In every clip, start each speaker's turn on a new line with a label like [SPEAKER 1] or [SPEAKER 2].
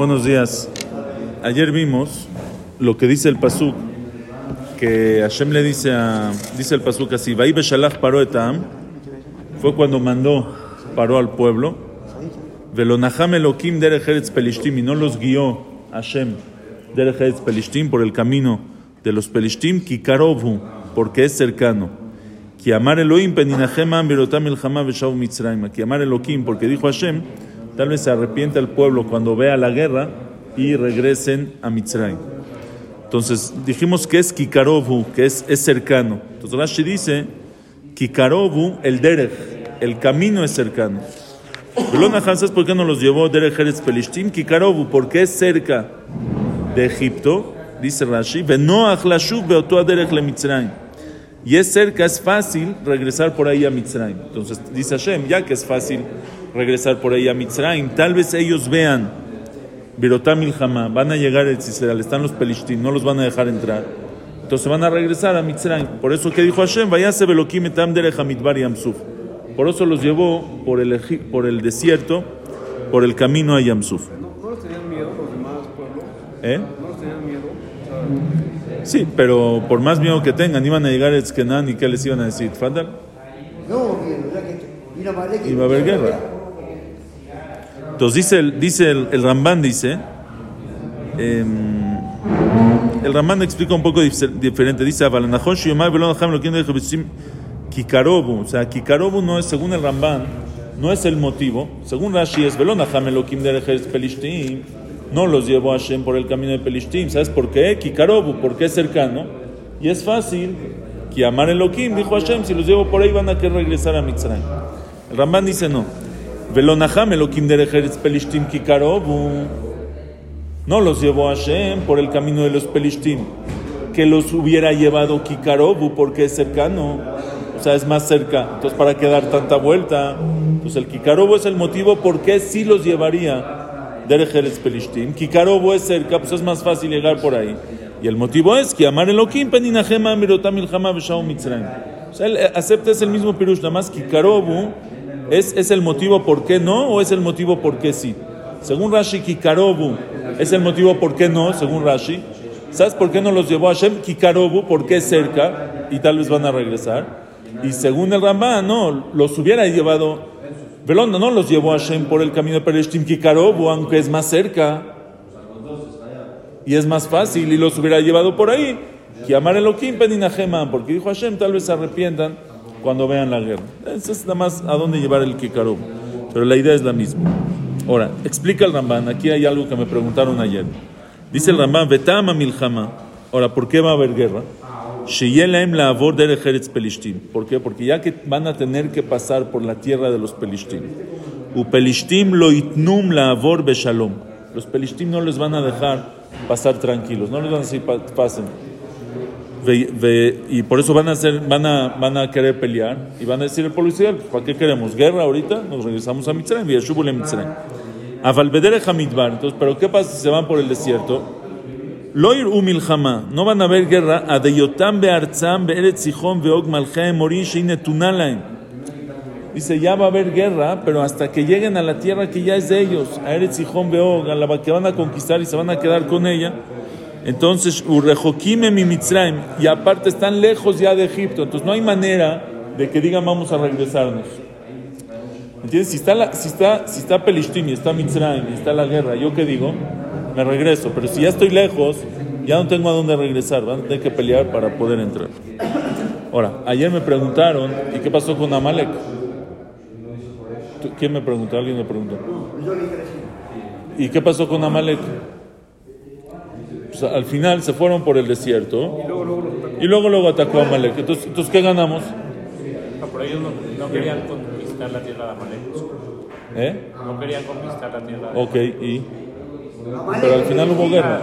[SPEAKER 1] Buenos días. Ayer vimos lo que dice el Pasuk, que Hashem le dice a, dice el Pasuk así, Vai Beshalach paró etam, fue cuando mandó, paró al pueblo, Velonaham Elohim derech Eretz Pelishtim, y no los guió Hashem derech Eretz Pelishtim por el camino de los Pelishtim, Kikarovhu, porque es cercano. Que amar Elohim peninachem am berotam milchama veshav mitzrayim. Que amar Elohim, porque dijo Hashem, tal vez se arrepiente el pueblo cuando vea la guerra y regresen a Mitzrayim. Entonces dijimos que es Kikarovu, que es, es cercano. Entonces Rashi dice, Kikarovu, el derech, el camino es cercano. Belona ¿sabes por qué no los llevó derech Eretz Pelishtim? Kikarovu, porque es cerca de Egipto, dice Rashi, beotoa derech le. Y es cerca, es fácil regresar por ahí a Mitzrayim. Entonces dice Hashem, ya que es fácil regresar por ahí a Mitzrayim, tal vez ellos vean Birotam Ilhama, van a llegar el Cisrael, están los Pelishtim, no los van a dejar entrar. Entonces van a regresar a Mitzrayim. Por eso que dijo Hashem, vayase Belokim etam hamidbar Yamsuf. Por eso los llevó por el, por el desierto, por el camino a Yamsuf.
[SPEAKER 2] ¿No, ¿No los tenían miedo los demás pueblos?
[SPEAKER 1] ¿Eh?
[SPEAKER 2] ¿No los tenían miedo?
[SPEAKER 1] Sí, pero por más miedo que tengan, iban a llegar a Eskenan y ¿qué les iban a decir? ¿Fadal?
[SPEAKER 3] No, bien, ya que y-
[SPEAKER 1] Iba a haber guerra. Entonces dice el, dice el, el Ramban, dice, em, el Ramban explica un poco dif- diferente, dice, "Avalanachon shiyomai velon acham elokim derech habetzim kikarobu", o sea, kikarobu no es, según el Ramban, no es el motivo, según Rashi es elokim derech eretz pelishtim, no los llevó Hashem por el camino de Pelishtim, ¿sabes por qué? Kikarobu, porque es cercano, y es fácil, que amar Elohim, dijo Hashem, si los llevo por ahí van a querer regresar a Mitzrayim. El Ramban dice no. No los llevó Hashem por el camino de los pelishtim. Que los hubiera llevado kikarobu porque es cercano. O sea, es más cerca. Entonces, ¿para qué dar tanta vuelta? Pues el kikarobu es el motivo por qué sí los llevaría derech eretz pelishtim. Kikarobu es cerca, pues es más fácil llegar por ahí. Y el motivo es que amar Elohim peninachem amirotam ilchama v'shau mitzrayim. O sea, él eh, acepta es el mismo pirush, nada más kikarobu ¿Es, ¿Es el motivo por qué no o es el motivo por qué sí? Según Rashi, Kikarobu es el motivo por qué no, según Rashi. ¿Sabes por qué no los llevó Hashem? Kikarobu, porque es cerca y tal vez van a regresar. Y según el Ramban, no, los hubiera llevado. Velón no los llevó Hashem por el camino de Pereshtim Kikarobu, aunque es más cerca y es más fácil y los hubiera llevado por ahí. Que amar Elohim peninajema, porque dijo Hashem, tal vez se arrepientan cuando vean la guerra. Eso es nada más a dónde llevar el Kikarob. Pero la idea es la misma. Ahora, explica el Ramban. Aquí hay algo que me preguntaron ayer. Dice el Ramban, Betama milchama. Ahora, ¿por qué va a haber guerra? Pelishtim. ¿Por qué? Porque ya que van a tener que pasar por la tierra de los pelishtim. La avor beshalom. Los pelishtim no les van a dejar pasar tranquilos. No les van a decir "Pa- pasen. Y por eso van a hacer, van a, querer pelear y van a decir el policía, ¿para qué queremos guerra ahorita? Nos regresamos a Mitzrayim, Mitzrayim. A Valvedere Hamidbar, entonces, pero ¿qué pasa si se van por el desierto? Loir umilchama, no van a haber guerra, a deyotam bearzam be'eretz sheine tunalaim. Dice, ya va a haber guerra, pero hasta que lleguen a la tierra que ya es de ellos, a Eretz a la que van a conquistar y se van a quedar con ella, entonces, Urrejokime mi Mitzrayim, y aparte están lejos ya de Egipto, entonces no hay manera de que digan vamos a regresarnos. ¿Entiendes? Si está, la, si está, si está Pelishtim y está Mitzrayim y está la guerra, ¿yo qué digo? Me regreso, pero si ya estoy lejos, ya no tengo a dónde regresar, van a tener que pelear para poder entrar. Ahora, ayer me preguntaron, ¿y qué pasó con Amalek? ¿Tú- ¿Quién me preguntó? ¿Alguien me preguntó? ¿Y qué pasó con Amalek? Al final se fueron por el desierto y luego luego atacó a Amalek. Entonces, entonces, ¿qué ganamos?
[SPEAKER 4] No, pero ellos no, no querían conquistar la tierra de Amalek.
[SPEAKER 1] ¿Eh?
[SPEAKER 4] No querían conquistar la tierra de
[SPEAKER 1] Ok, y... Pero al final hubo guerra.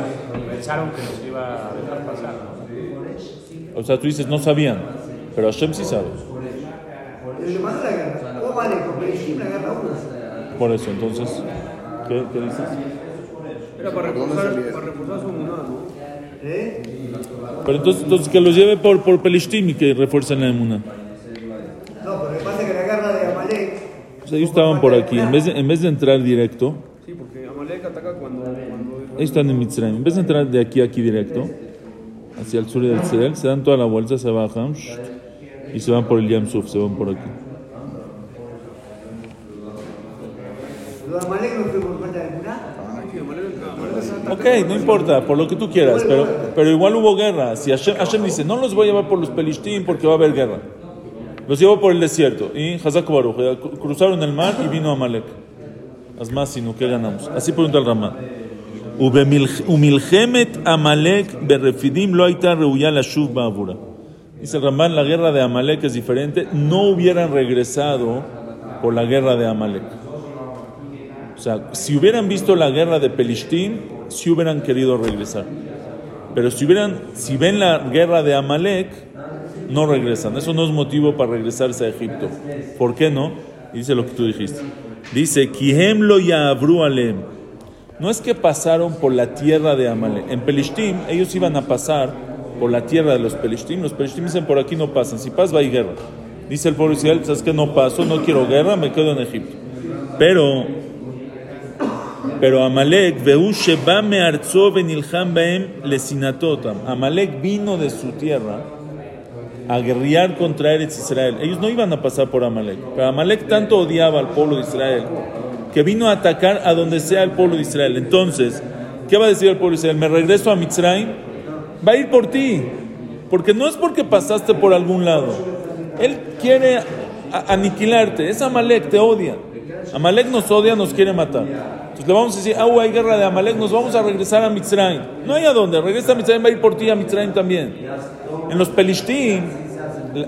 [SPEAKER 4] Pensaron que nos iba a dejar pasar. ¿no?
[SPEAKER 1] O sea, tú dices, no sabían, pero Hashem sí sabe.
[SPEAKER 3] Amalek.
[SPEAKER 1] Por eso, entonces, ¿qué, qué dices?
[SPEAKER 2] Era para reforzar, para
[SPEAKER 3] ¿Eh?
[SPEAKER 1] Pero entonces, entonces que los lleve por, por Pelishtim y que refuercen la emuna.
[SPEAKER 3] No, pero lo que pasa es que la guerra de Amalek.
[SPEAKER 1] Pues ellos estaban por aquí, en vez de, en vez de entrar directo,
[SPEAKER 2] Sí, porque Amalek ataca cuando. cuando
[SPEAKER 1] Ellos están en Mitzrayim. En vez de entrar de aquí a aquí directo, hacia el sur del Sel, se dan toda la vuelta, se bajan y se van por el Yam Suf, se van por aquí.
[SPEAKER 3] Lo de Amalek no fue por falta de cuna.
[SPEAKER 2] Sí, Amalek, Amalek está
[SPEAKER 1] Ok, no importa, por lo que tú quieras, pero, pero igual hubo guerra. Si Hashem, dice, no los voy a llevar por los Pelishtim porque va a haber guerra. Los llevó por el desierto. Y Hazak Baruch, cru- cruzaron el mar y vino Amalek. Sino que ganamos. Así pregunta el Ramán. Umilhemet Amalek berefidim lo aita reuya ba'avura. Dice Ramán, la guerra de Amalek es diferente. No hubieran regresado por la guerra de Amalek. O sea, si hubieran visto la guerra de Pelishtim, si hubieran querido regresar. Pero si hubieran, si ven la guerra de Amalek, no regresan. Eso no es motivo para regresarse a Egipto. ¿Por qué no? Dice lo que tú dijiste. Dice, Kihem lo ya'avru alem. No es que pasaron por la tierra de Amalek. En Pelishtim, ellos iban a pasar por la tierra de los Pelishtim. Los Pelishtim dicen, por aquí no pasan. Si pasas, va ir guerra. Dice el pueblo Israel, ¿sabes que No paso, no quiero guerra, me quedo en Egipto. Pero pero Amalek, baem lesinatotam. Amalek vino de su tierra a guerrear contra Eretz Israel. Ellos no iban a pasar por Amalek, pero Amalek tanto odiaba al pueblo de Israel que vino a atacar a donde sea el pueblo de Israel. Entonces, ¿qué va a decir el pueblo de Israel? ¿Me regreso a Mitzrayim? Va a ir por ti, porque no es porque pasaste por algún lado. Él quiere aniquilarte, es Amalek, te odia. Amalek nos odia, nos quiere matar. Entonces le vamos a decir, ah, hay guerra de Amalek, nos vamos a regresar a Mitzrayim. No hay a dónde, regresa a Mitzrayim, va a ir por ti a Mitzrayim también. En los Pelishtim,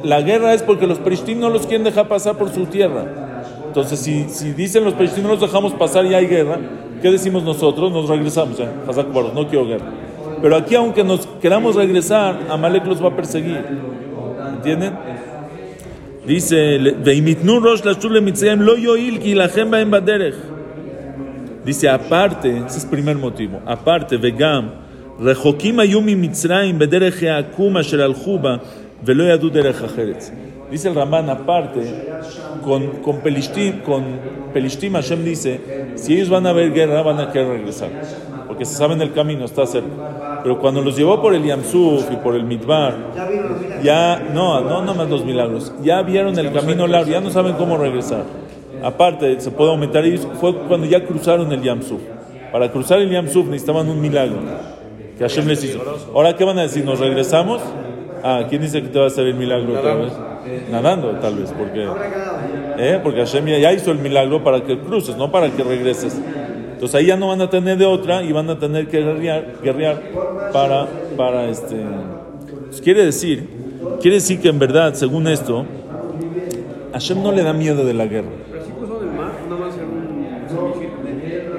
[SPEAKER 1] la, guerra es porque los Pelishtim no los quieren dejar pasar por su tierra. Entonces, si, si dicen los Pelishtim no los dejamos pasar y hay guerra, ¿qué decimos nosotros? Nos regresamos, eh, no quiero guerra. Pero aquí, aunque nos queramos regresar, Amalek los va a perseguir. ¿Entienden? Dice, "Veimitnu rosh lashur lemitzrayim lo yoil ki ilachem bahem baderech". Dice, aparte, ese es el primer motivo, aparte, vegam, rechokim היו ממצרים בדרך העקום אשר הלכו בה ולא ידעו דרך אחרת. Dice el Ramán, aparte, con, con, Pelishtim, con Pelishtim Hashem dice, si ellos van a ver guerra, van a querer regresar, porque se saben el camino, está cerca. Pero cuando los llevó por el Yamsuf y por el Midbar,
[SPEAKER 3] Ya
[SPEAKER 1] no, no nomás los milagros, ya vieron el camino largo, ya no saben cómo regresar. Aparte, se puede aumentar, ellos fue cuando ya cruzaron el Yamsuf. Para cruzar el Yamsuf necesitaban un milagro que Hashem les hizo. Ahora, ¿qué van a decir? ¿Nos regresamos? Ah, ¿quién dice que te va a hacer el milagro otra vez? Nadando, tal vez, porque, ¿eh? porque Hashem ya- ya hizo el milagro para que cruces, no para que regreses. Entonces ahí ya no van a tener de otra y van a tener que guerrear, guerrear para, para este. Pues quiere decir, quiere decir que en verdad, según esto, Hashem no le da miedo de la guerra.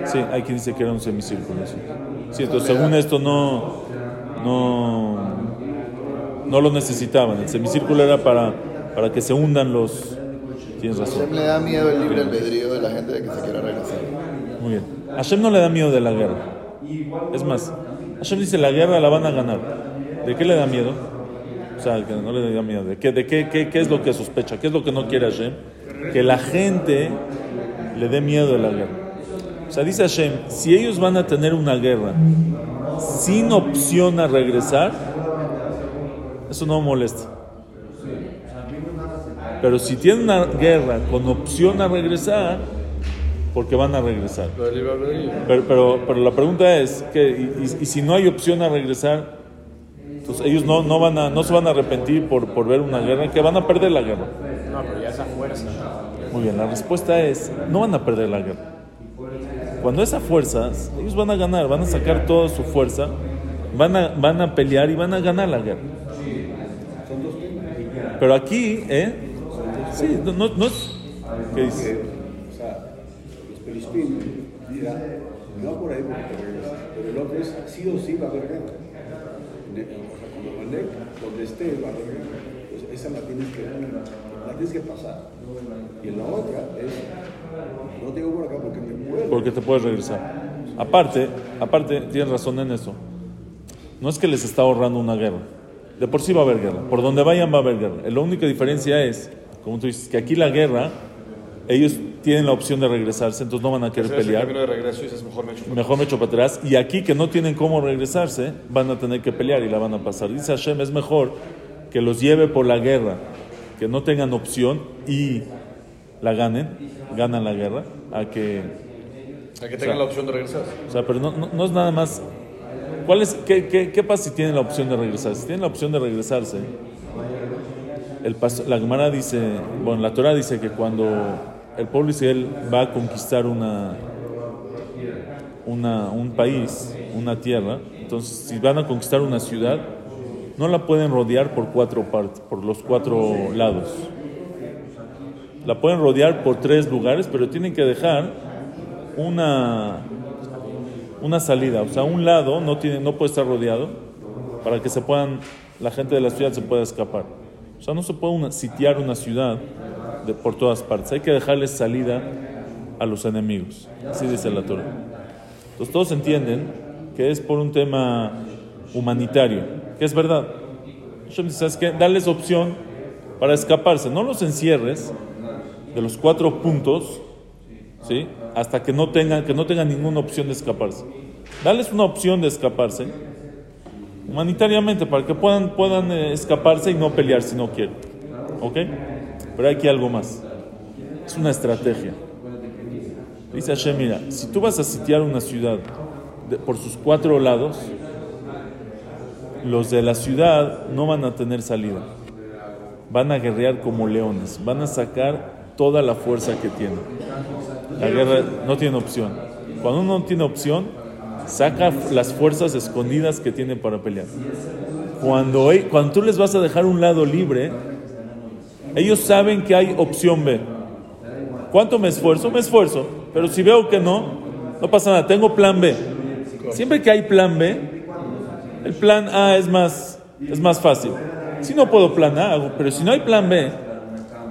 [SPEAKER 1] Sí, hay quien dice que era un semicírculo. Sí, Sí, entonces según esto no, no, no lo necesitaban. El semicírculo era para, para que se hundan los. Tienes razón.
[SPEAKER 5] Hashem le da miedo el libre albedrío de la gente de que se quiera regresar.
[SPEAKER 1] Muy bien. Hashem no le da miedo de la guerra. Es más, Hashem dice la guerra la van a ganar. ¿De qué le da miedo? O sea, que no le da miedo. ¿De qué, de qué, qué, qué es lo que sospecha? ¿Qué es lo que no quiere Hashem? Que la gente le dé miedo de la guerra. O sea, dice Hashem, si ellos van a tener una guerra sin opción a regresar, eso no molesta. Pero si tienen una guerra con opción a regresar, porque van a regresar. Pero, pero, pero la pregunta es que y, si no hay opción a regresar, entonces ellos no, no van a no se van a arrepentir por, por ver una guerra, que van a perder la guerra.
[SPEAKER 4] No, pero ya esa fuerza.
[SPEAKER 1] Muy bien, la respuesta es no van a perder la guerra. Cuando esa fuerza, ellos van a ganar, van a sacar toda su fuerza, van a, van a pelear y van a ganar la guerra. Pero aquí, ¿eh? Sí, no, no, no es- ¿Qué dice?
[SPEAKER 6] Pelishtim dirán, no por ahí porque regresas, pero el otro es sí o sí va a haber guerra. O sea, donde esté va a haber guerra. Pues esa la tienes que, la tienes que pasar. Y la otra es, no te digo por acá porque me muero.
[SPEAKER 1] porque te puedes regresar. Aparte, aparte, tienes razón en eso. No es que les está ahorrando una guerra. De por sí va a haber guerra. Por donde vayan va a haber guerra. La única diferencia es, como tú dices, que aquí la guerra, ellos tienen la opción de regresarse, entonces no van a querer
[SPEAKER 7] es el
[SPEAKER 1] pelear.
[SPEAKER 7] camino de regreso y dices, mejor me echo para
[SPEAKER 1] Mejor me echo para atrás. Y aquí que no tienen cómo regresarse, van a tener que pelear y la van a pasar. Dice Hashem, es mejor que los lleve por la guerra, que no tengan opción y la ganen, ganan la guerra, a que...
[SPEAKER 7] A que tengan la opción de regresar.
[SPEAKER 1] O sea, pero no, no, no es nada más... ¿Cuál es, qué, qué, ¿Qué pasa si tienen la opción de regresarse? Si tienen la opción de regresarse, el pas- la Gemara dice, bueno, la Torah dice que cuando el pueblo Israel va a conquistar una, una, un país, una tierra, entonces si van a conquistar una ciudad, no la pueden rodear por cuatro partes, por los cuatro lados. La pueden rodear por tres lugares, pero tienen que dejar una, una salida. O sea, un lado no, tiene, no puede estar rodeado para que se puedan, la gente de la ciudad se pueda escapar. O sea, no se puede una- sitiar una ciudad de, por todas partes. Hay que dejarles salida a los enemigos. Así dice la Torah. Entonces todos entienden que es por un tema humanitario, que es verdad. Hashem dice, ¿sabes qué? Darles opción para escaparse. No los encierres de los cuatro puntos, ¿sí? Hasta que no tengan, que no tengan ninguna opción de escaparse. Darles una opción de escaparse humanitariamente para que puedan, puedan eh, escaparse y no pelear si no quieren. ¿Ok? Pero hay aquí algo más. Es una estrategia. Dice Hashem, mira, si tú vas a sitiar una ciudad por sus cuatro lados, los de la ciudad no van a tener salida. Van a guerrear como leones. Van a sacar toda la fuerza que tienen. La guerra no tiene opción. Cuando uno no tiene opción, saca las fuerzas escondidas que tiene para pelear. Cuando, e- cuando tú les vas a dejar un lado libre, ellos saben que hay opción B. ¿Cuánto me esfuerzo? Me esfuerzo. Pero si veo que no, no pasa nada. Tengo plan B. Siempre que hay plan B, el plan A es más, es más fácil. Si no puedo plan A, hago. Pero si no hay plan B,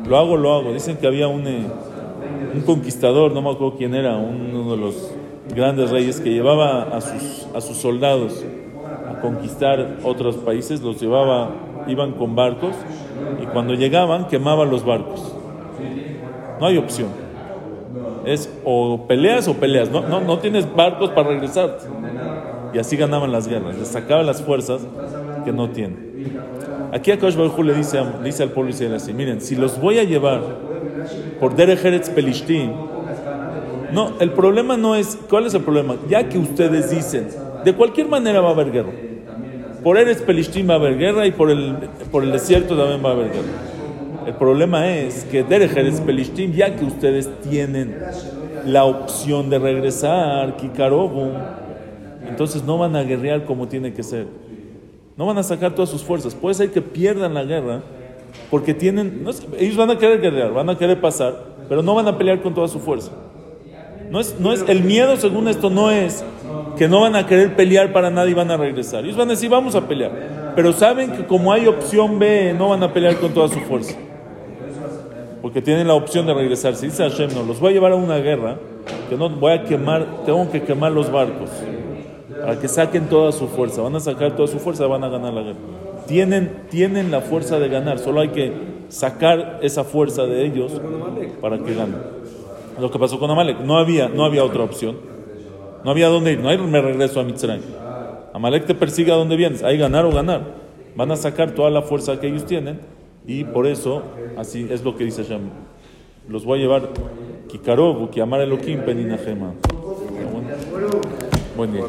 [SPEAKER 1] lo hago, lo hago. Dicen que había un, eh, un conquistador, no me acuerdo quién era, uno de los grandes reyes que llevaba a sus, a sus soldados a conquistar otros países, los llevaba, iban con barcos y cuando llegaban quemaban los barcos. No hay opción. Es o peleas o peleas. No, no, no tienes barcos para regresar. Y así ganaban las guerras. Les sacaban las fuerzas que no tienen. Aquí a Hu le dice, dice al pueblo israelí así, miren, si los voy a llevar por Derech Eretz Pelishtim, no, el problema no es, ¿cuál es el problema? Ya que ustedes dicen, de cualquier manera va a haber guerra. Por Eretz Pelishtim va a haber guerra y por el, por el desierto también va a haber guerra. El problema es que Derech Eretz Pelishtim, ya que ustedes tienen la opción de regresar, Kikarobu, entonces no van a guerrear como tiene que ser. No van a sacar todas sus fuerzas. Puede ser que pierdan la guerra porque tienen. ellos van a querer guerrear, van a querer pasar, pero no van a pelear con toda su fuerza. No es, no es, el miedo, según esto, no es que no van a querer pelear para nada y van a regresar. Ellos van a decir, vamos a pelear. Pero saben que como hay opción B, no van a pelear con toda su fuerza. Porque tienen la opción de regresar. Si dice Hashem, no, los voy a llevar a una guerra, que no voy a quemar, tengo que quemar los barcos para que saquen toda su fuerza. Van a sacar toda su fuerza, van a ganar la guerra. Tienen, tienen la fuerza de ganar, solo hay que sacar esa fuerza de ellos para que ganen. Lo que pasó con Amalek, no había, no había otra opción. No había dónde ir, no hay me regreso a Mitzrayim. Amalek te persigue a donde vienes, hay ganar o ganar. Van a sacar toda la fuerza que ellos tienen y por eso, así es lo que dice Hashem. Los voy a llevar Kikarobu, que amar Elohim, Peninajema. Buen día.